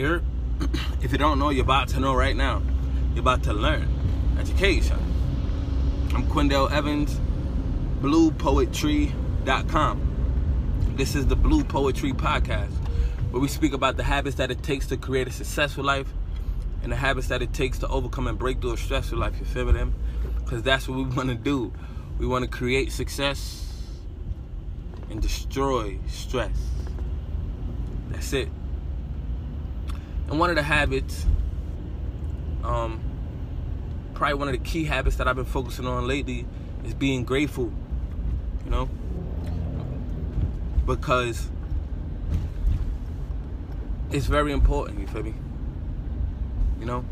If you don't know, you're about to know right now. You're about to learn. Education. I'm Quindell Evans, bluepoetry.com. This is the Blue Poetry Podcast, where we speak about the habits that it takes to create a successful life and the habits that it takes to overcome and break through a stressful life. You feel? Them? Because that's what we want to do. We want to create success and destroy stress. That's it. And one of the habits, um, probably one of the key habits that I've been focusing on lately is being grateful. You know? Because it's very important, you feel me? You know?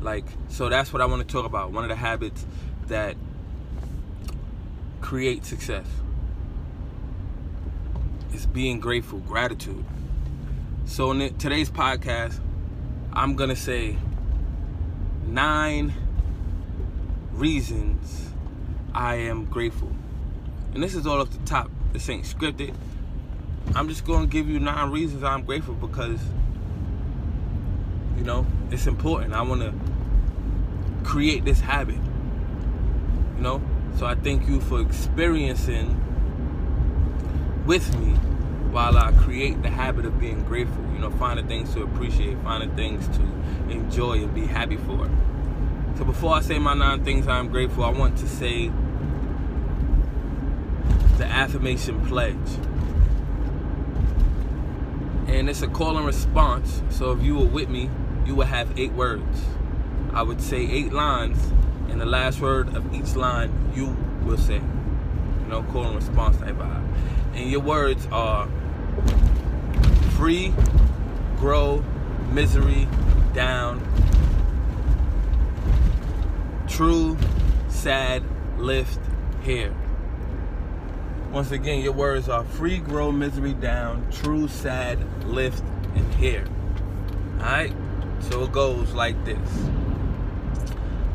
Like, so that's what I want to talk about. One of the habits that create success is being grateful, gratitude. So in today's podcast, I'm gonna say nine reasons I am grateful. And this is all off the top. This ain't scripted. I'm just gonna give you nine reasons I'm grateful because you know it's important. I wanna create this habit. You know? So I thank you for experiencing with me while I create the habit of being grateful. You know, finding things to appreciate, finding things to enjoy and be happy for. So before I say my nine things I'm grateful, I want to say the affirmation pledge. And it's a call and response. So if you were with me, you would have eight words. I would say eight lines, and the last word of each line you will say. You know, call and response type vibe. And your words are free, grow, misery, down, true, sad, lift, here. Once again, your words are free, grow, misery, down, true, sad, lift, and here. Alright? So it goes like this.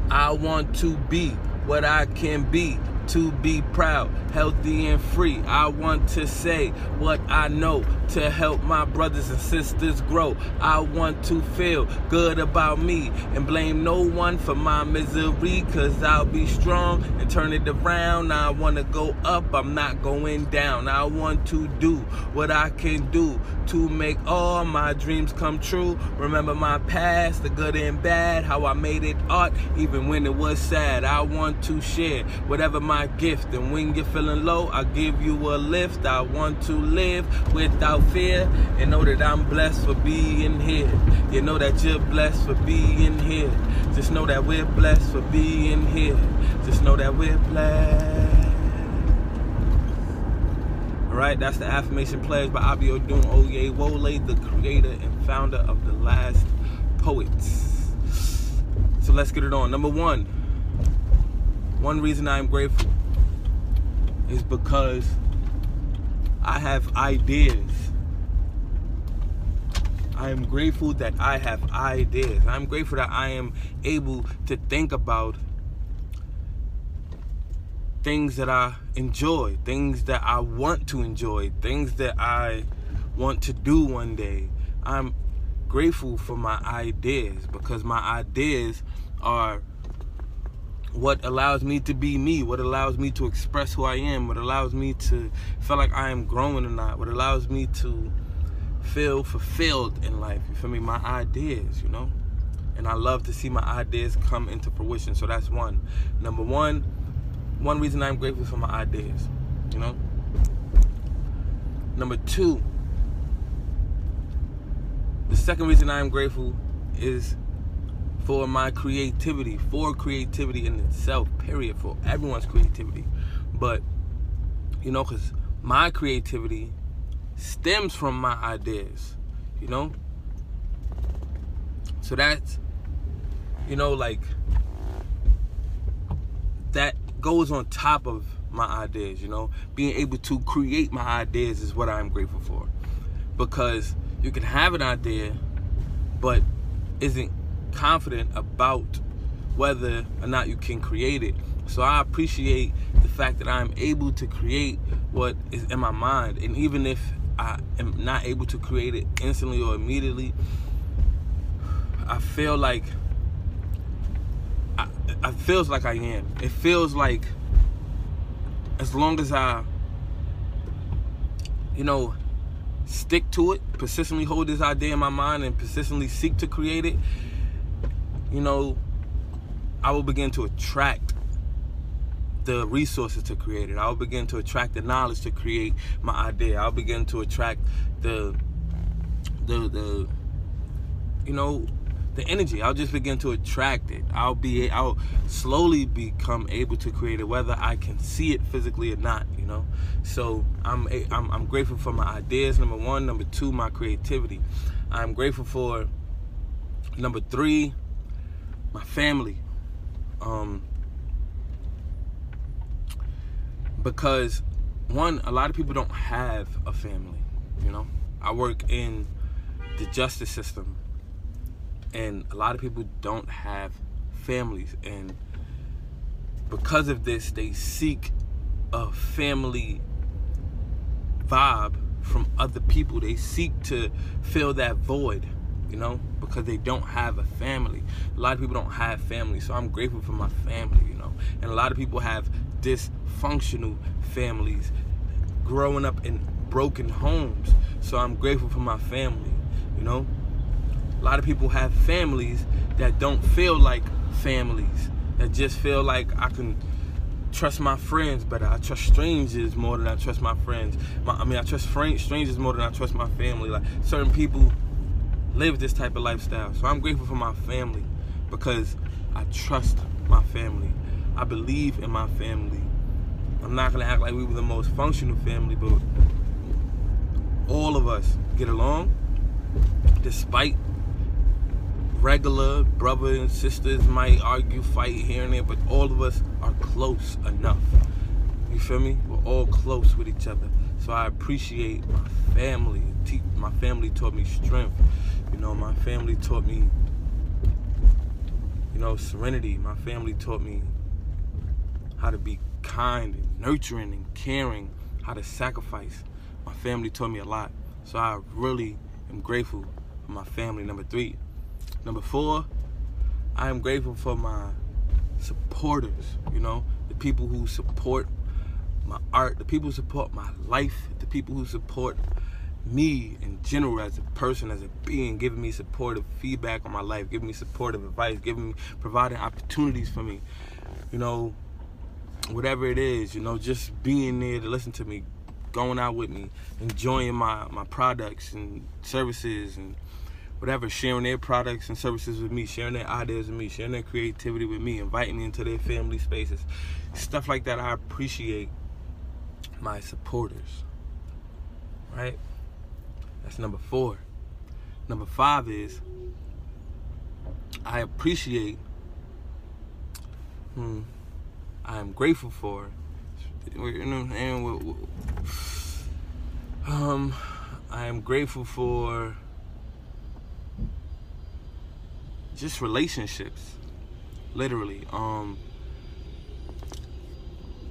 I want to be what I can be to be proud, healthy, and free. I want to say what I know to help my brothers and sisters grow. I want to feel good about me and blame no one for my misery, cause I'll be strong and turn it around. I want to go up, I'm not going down. I want to do what I can do to make all my dreams come true. Remember my past, the good and bad, how I made it art, even when it was sad. I want to share whatever my gift, and when you're feeling low, I give you a lift. I want to live without fear and know that I'm blessed for being here. You know that you're blessed for being here. Just know that we're blessed for being here. Just know that we're blessed. Alright, that's the affirmation pledge by Abiodun Oyewole, the creator and founder of The Last Poets. So let's get it on. Number one, one reason I'm grateful is because I have ideas. I am grateful that I have ideas. I'm grateful that I am able to think about things that I enjoy, things that I want to enjoy, things that I want to do one day. I'm grateful for my ideas because my ideas are what allows me to be me, what allows me to express who I am, what allows me to feel like I am growing or not, what allows me to feel fulfilled in life. You feel me? My ideas, you know? And I love to see my ideas come into fruition. So that's one. Number one, one reason I'm grateful for my ideas, you know? Number two, the second reason I'm grateful is for my creativity, for creativity in itself, period, for everyone's creativity. But, you know, because my creativity stems from my ideas, you know? So that's, you know, like, that goes on top of my ideas, you know? Being able to create my ideas is what I'm grateful for. Because you can have an idea, but isn't confident about whether or not you can create it. So I appreciate the fact that I'm able to create what is in my mind. And even if I am not able to create it instantly or immediately, I feel like I, it feels like I am. It feels like as long as I, you know, stick to it, persistently hold this idea in my mind, and persistently seek to create it, you know, I will begin to attract the resources to create it. I'll begin to attract the knowledge to create my idea. I'll begin to attract the the the you know the energy. I'll just begin to attract it. I'll be I'll slowly become able to create it whether I can see it physically or not, you know. So I'm I'm I'm grateful for my ideas number 1, number 2 my creativity. I'm grateful for number 3 my family. Um because one, a lot of people don't have a family. You know, I work in the justice system, and a lot of people don't have families, and because of this, they seek a family vibe from other people. They seek to fill that void, you know, because they don't have a family. A lot of people don't have family, so I'm grateful for my family, you know. And a lot of people have dysfunctional families, growing up in broken homes. So I'm grateful for my family, you know. A lot of people have families that don't feel like families, that just feel like I can trust my friends better. I trust strangers more than I trust my friends. My, I mean, I trust strangers more than I trust my family. Like certain people live this type of lifestyle. So I'm grateful for my family because I trust my family. I believe in my family. I'm not gonna act like we were the most functional family, but all of us get along despite regular brothers and sisters might argue, fight here and there, but all of us are close enough. You feel me? We're all close with each other. So I appreciate my family. My family taught me strength. You know, my family taught me, you know, serenity. My family taught me how to be kind and nurturing and caring, how to sacrifice. My family taught me a lot. So I really am grateful for my family. Number three. Number four, I am grateful for my supporters, you know, the people who support my art, the people who support my life, the people who support me in general as a person, as a being, giving me supportive feedback on my life, giving me supportive advice, giving me providing opportunities for me. You know, whatever it is, you know, just being there to listen to me, going out with me, enjoying my, my products and services and whatever, sharing their products and services with me, sharing their ideas with me, sharing their creativity with me, inviting me into their family spaces. Stuff like that, I appreciate my supporters. Right? That's number four. Number five is I appreciate hmm, I'm grateful for. You know, and um, I am grateful for just relationships, literally. Um,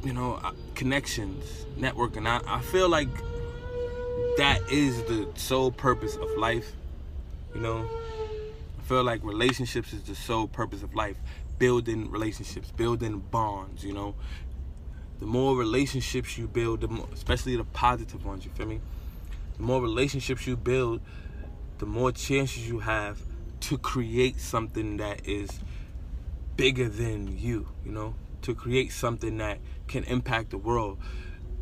you know, connections, networking. I, I feel like that is the sole purpose of life. You know, I feel like relationships is the sole purpose of life building relationships, building bonds, you know. The more relationships you build, the more, especially the positive ones, you feel me? The more relationships you build, the more chances you have to create something that is bigger than you, you know, to create something that can impact the world.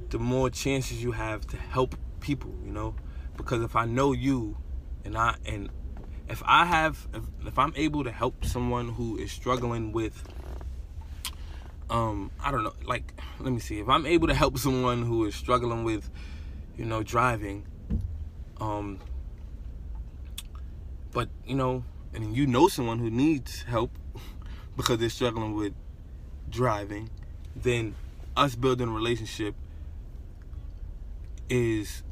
The more chances you have to help people, you know, because if I know you and I and if I have, if, if I'm able to help someone who is struggling with, um, I don't know, like, let me see, if I'm able to help someone who is struggling with, you know, driving, um, but you know, and you know someone who needs help because they're struggling with driving, then us building a relationship is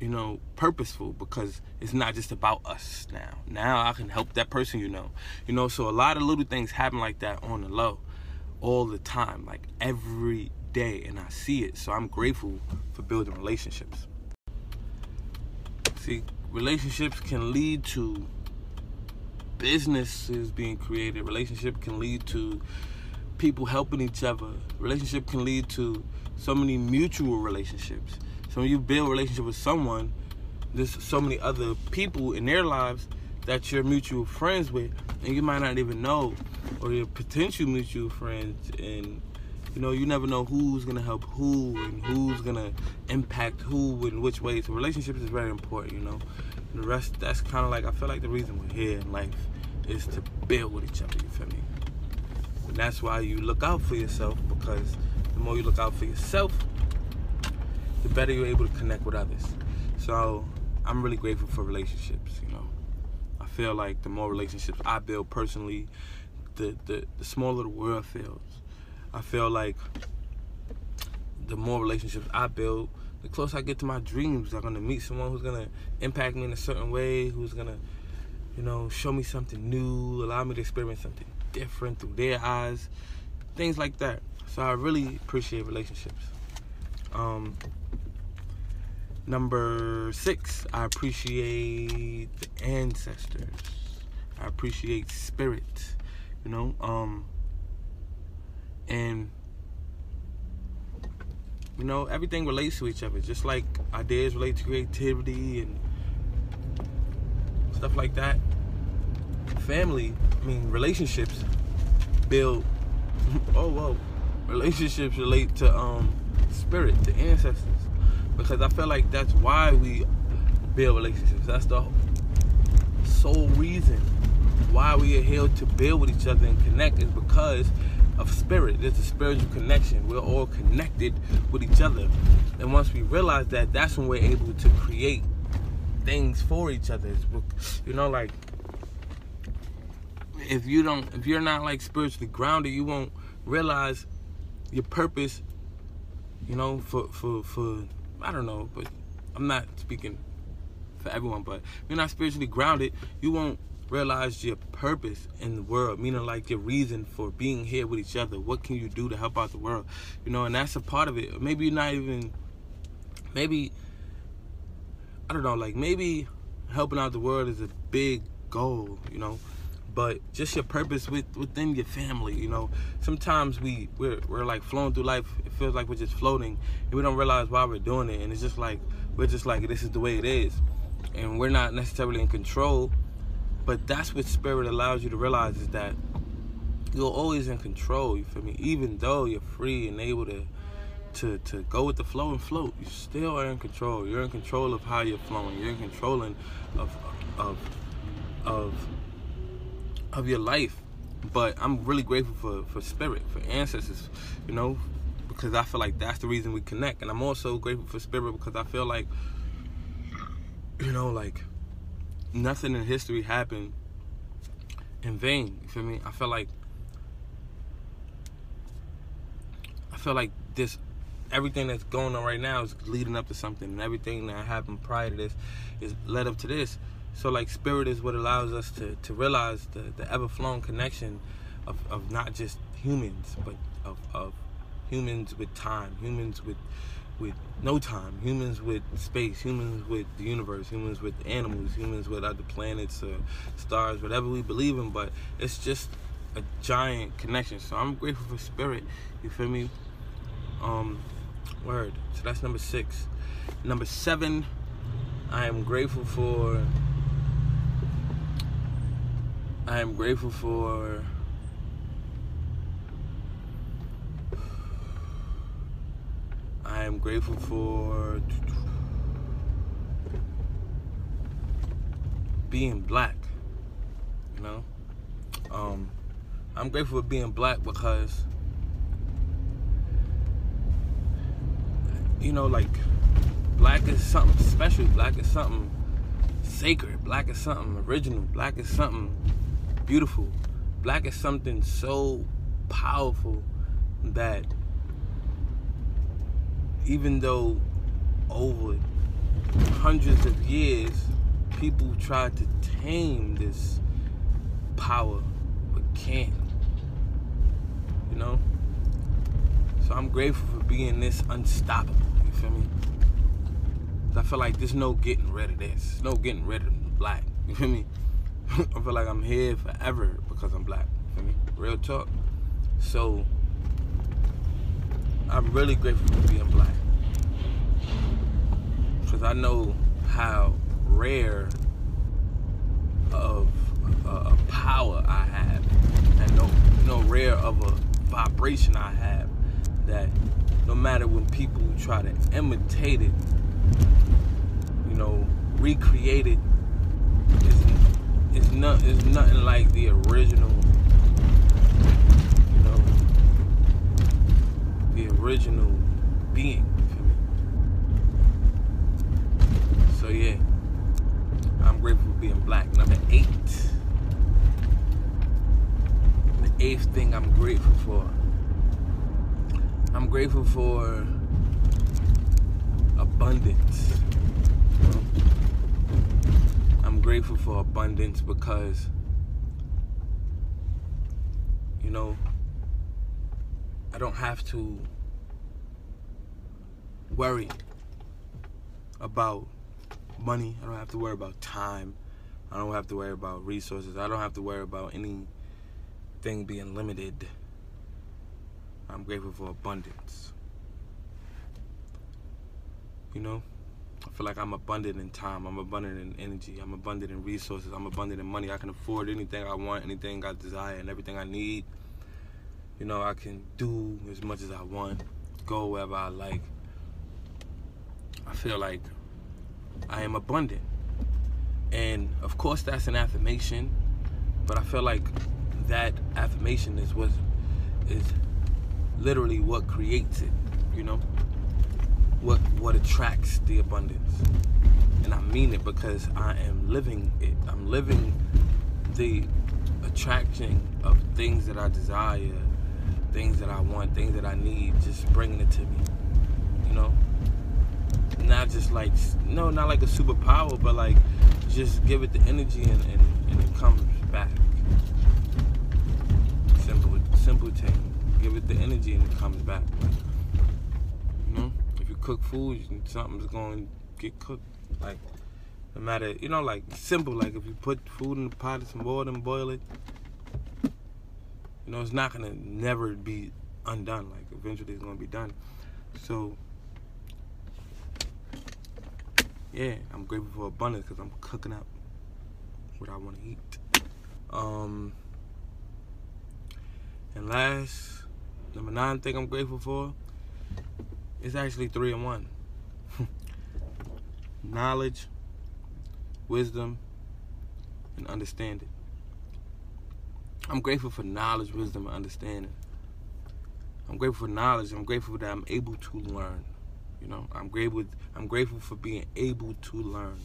you know, purposeful because it's not just about us now. Now I can help that person you know. You know, so a lot of little things happen like that on the low all the time, like every day, and I see it. So I'm grateful for building relationships. See, relationships can lead to businesses being created. Relationship can lead to people helping each other. Relationship can lead to so many mutual relationships. So when you build a relationship with someone, there's so many other people in their lives that you're mutual friends with, and you might not even know, or your potential mutual friends, and you know you never know who's gonna help who and who's gonna impact who in which way. So relationships is very important, you know. And the rest, that's kind of like I feel like the reason we're here in life is to build with each other. You feel me? And that's why you look out for yourself because the more you look out for yourself, the better you're able to connect with others. So I'm really grateful for relationships. You know, I feel like the more relationships I build personally, the the, the smaller the world feels. I feel like the more relationships I build, the closer I get to my dreams. I'm gonna meet someone who's gonna impact me in a certain way, who's gonna, you know, show me something new, allow me to experience something different through their eyes, things like that. So I really appreciate relationships. Um, number six, I appreciate the ancestors. I appreciate spirit. You know, um, and you know everything relates to each other just like ideas relate to creativity and stuff like that family i mean relationships build oh whoa relationships relate to um spirit the ancestors because i feel like that's why we build relationships that's the sole reason why we are here to build with each other and connect is because of spirit. There's a spiritual connection. We're all connected with each other. And once we realize that, that's when we're able to create things for each other. You know, like if you don't if you're not like spiritually grounded, you won't realize your purpose, you know, for for for I don't know, but I'm not speaking for everyone, but you're not spiritually grounded, you won't realize your purpose in the world, meaning like your reason for being here with each other. What can you do to help out the world? You know, and that's a part of it. Maybe you're not even, maybe, I don't know, like maybe helping out the world is a big goal, you know, but just your purpose with, within your family, you know. Sometimes we, we're, we're like flowing through life, it feels like we're just floating, and we don't realize why we're doing it, and it's just like, we're just like, this is the way it is. And we're not necessarily in control but that's what spirit allows you to realize is that you're always in control, you feel me? Even though you're free and able to to to go with the flow and float, you still are in control. You're in control of how you're flowing. You're in control of of of of your life. But I'm really grateful for for spirit, for ancestors, you know, because I feel like that's the reason we connect. And I'm also grateful for spirit because I feel like you know, like nothing in history happened in vain. You feel me? I feel like I feel like this everything that's going on right now is leading up to something and everything that happened prior to this is led up to this. So like spirit is what allows us to, to realize the, the ever flowing connection of, of not just humans, but of, of humans with time, humans with with no time, humans with space, humans with the universe, humans with animals, humans with other planets or stars, whatever we believe in, but it's just a giant connection. So I'm grateful for spirit, you feel me? Um word. So that's number six. Number seven, I am grateful for I am grateful for I am grateful for being black. You know, um, I'm grateful for being black because you know, like black is something special. Black is something sacred. Black is something original. Black is something beautiful. Black is something so powerful that even though over hundreds of years people tried to tame this power but can't you know? So i'm grateful for being this unstoppable you feel me? I feel like there's no getting rid of this. No getting rid of black you feel me I feel like I'm here forever because I'm black. Me, real talk. So I'm really grateful for being black because I know how rare of a, power I have, and no, no rare of a vibration I have that no matter when people try to imitate it, you know, recreate it, it's not it's nothing like the original you know? The original being so yeah. I'm grateful for being black. Number eight. The eighth thing I'm grateful for. I'm grateful for abundance I'm grateful for abundance because, you know, I don't have to worry about money. I don't have to worry about time. I don't have to worry about resources. I don't have to worry about anything being limited. I'm grateful for abundance. You know? I feel like I'm abundant in time. I'm abundant in energy. I'm abundant in resources. I'm abundant in money. I can afford anything I want, anything I desire, and everything I need. You know, I can do as much as I want, go wherever I like. I feel like I am abundant. And of course, that's an affirmation, but I feel like that affirmation is what is literally what creates it, you know? What attracts the abundance. And I mean it because I am living it. I'm living the attraction of things that I desire, things that I want, things that I need, just bringing it to me. You know? Not just like, no, not like a superpower, but like just give it the energy and, and, and it comes back. Simple, simple thing. Give it the energy and it comes back cook food, something's going to get cooked. Like, no matter, you know, like simple. Like if you put food in the pot, some water and boil it, you know, it's not gonna never be undone. Like eventually, it's gonna be done. So, yeah, I'm grateful for abundance because I'm cooking up what I want to eat. Um, and last, number nine thing I'm grateful for it's actually three in one. Knowledge, wisdom, and understanding. I'm grateful for knowledge, wisdom, and understanding. I'm grateful for knowledge. I'm grateful that I'm able to learn. You know, I'm grateful. I'm grateful for being able to learn.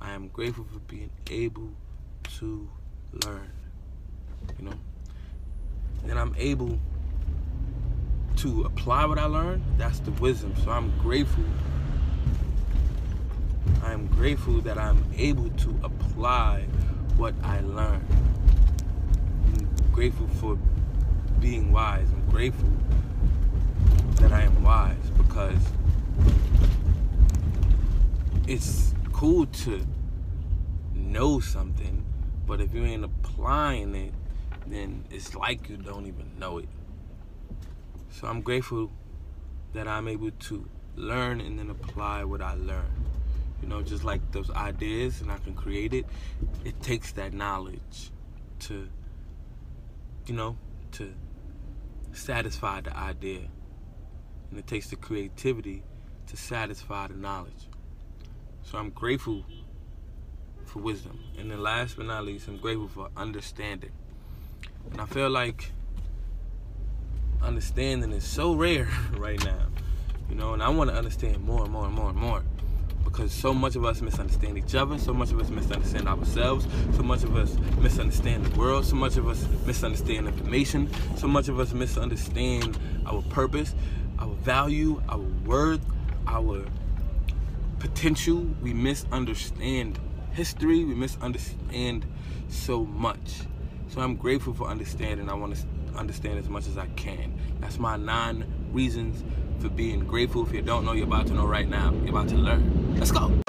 I am grateful for being able to learn. You know, and I'm able to apply what I learned, that's the wisdom. So I'm grateful. I'm grateful that I'm able to apply what I learned. I'm grateful for being wise. I'm grateful that I am wise because it's cool to know something, but if you ain't applying it, then it's like you don't even know it. So I'm grateful that I'm able to learn and then apply what I learn. You know, just like those ideas and I can create it, it takes that knowledge to, you know, to satisfy the idea. And it takes the creativity to satisfy the knowledge. So I'm grateful for wisdom. And then last but not least, I'm grateful for understanding. And I feel like understanding is so rare right now. You know, and I want to understand more and more and more and more. Because so much of us misunderstand each other, so much of us misunderstand ourselves, so much of us misunderstand the world, so much of us misunderstand information, so much of us misunderstand our purpose, our value, our worth, our potential. We misunderstand history, we misunderstand so much. So I'm grateful for understanding. I want to understand as much as I can. That's my nine reasons for being grateful. If you don't know, you're about to know right now. You're about to learn. Let's go.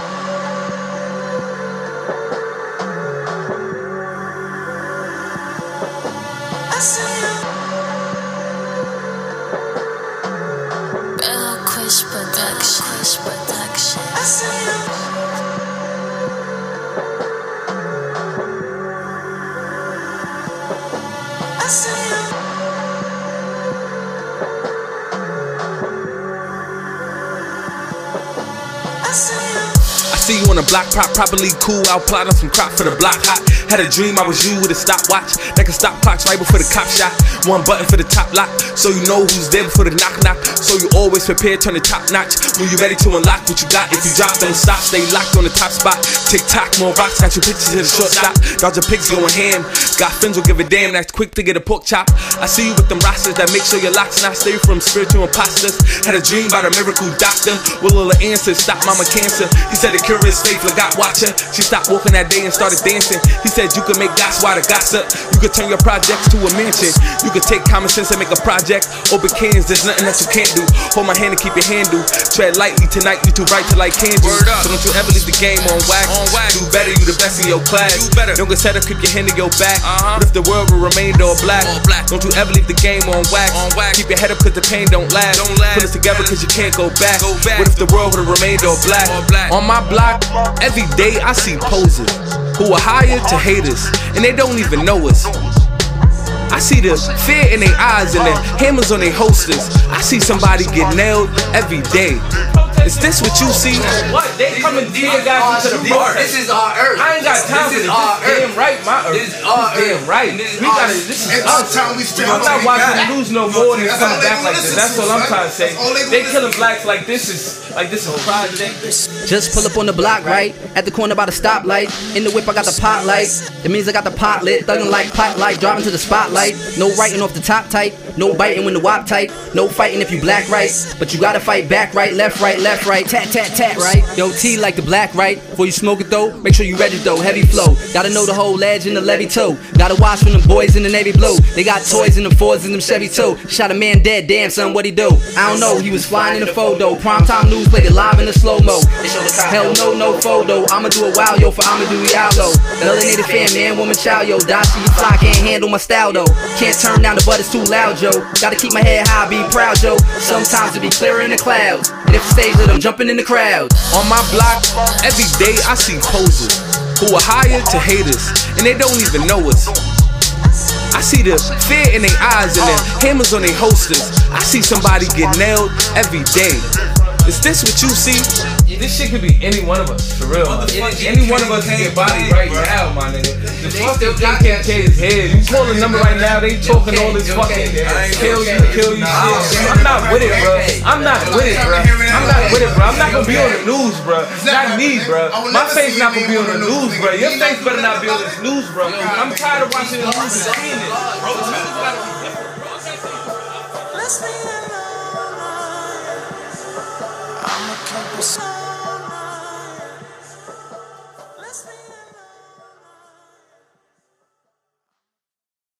Block prop, probably cool. I'll plot on some crop for the block hot. Had a dream I was you with a stopwatch that can stop clocks right before the cop shot. One button for the top lock, so you know who's there before the knock knock. So you always prepare, turn the top notch when you ready to unlock what you got. If you drop, don't stop, stay locked on the top spot. Tick tock, more rocks, got your pictures in the short stop. Dodge your pics going ham. Got friends will give a damn, that's quick to get a pork chop. I see you with them rosters that make sure your locks not stay from spiritual imposters. Had a dream about a miracle doctor with all the answers. Stop mama cancer. He said the cure is faith, like God watch her. She stopped walking that day and started dancing. He said you could make God's water gossip. You could turn your projects to a mansion. You could take common sense and make a project. Open cans, there's nothing that you can't do. Hold my hand and keep your handle. Tread lightly tonight, you too right to like candles. Word up. So don't you ever leave the game on wax. On wax. Do better, you the best in your class. Do better. Don't get set up, keep your hand in your back. Uh-huh. What if the world will remain all black? All black. Don't you ever leave the game on wax. On wax. Keep your head up cause the pain don't last. Don't last. Pull it together cause you can't go back. Go back. What if the world would have remained all black? All black. On my block, every day I see posers who are hired to hate us, and they don't even know us. I see the fear in their eyes and the hammers on their holsters. I see somebody get nailed every day. Is this what you see? What? They coming tear gas into the bar. This is our earth. I ain't got time This for is this. our This earth. damn right, my earth. This is our damn earth. right. We gotta. This is Every us. time we stand I'm up, not watching got them it. lose no more what than I'm coming back like this. That's all I'm trying to say. They They killing blacks like this is like this is a project. Just pull up on the block, right? At the corner by the stoplight. In the whip, I got the pot light. That means I got the pot lit. Thuggin' like pot light. Driving to the spotlight. No writing off the top tight. No biting when the wop tight. No fighting if you black right. But you gotta fight back right, left right, left right. Tat tat tat right. Yo, T like the black right. Before you smoke it though, make sure you ready though. Heavy flow. Gotta know the whole ledge in the levy toe. Gotta watch from them boys in the navy blue. They got toys in the Fords and them Chevy too. Shot a man dead. Damn son, what he do? I don't know. He was flying in the photo. Prime time news played it live in the slow mo. Hell no, no photo. I'ma do a wild yo for I'ma do Yalo. Melanated fan, man, woman, child yo. Dashi, you fly, can't handle my style though. Can't turn down the butt, it's too loud, yo. Gotta keep my head high, be proud, yo. Sometimes it be clearer in the clouds. And if stage lit, I'm jumping in the crowd. On my block, every day I see posers who are hired to hate us, and they don't even know us. I see the fear in their eyes and the hammers on their holsters. I see somebody get nailed every day. Is this what you see? This shit could be any one of us, for real. Any one of us can get bodied right now, my nigga. The fucking KKK is head? You call the number right now, they talking all this fucking kill you, kill you shit. I'm not with it, bro. I'm not with it, bro. I'm not with it, bro. I'm not gonna be on the news, bro. Not me, bro. My face not gonna be on the news, bro. Your face better not be on this news, bro. I'm tired of watching the news and seeing it.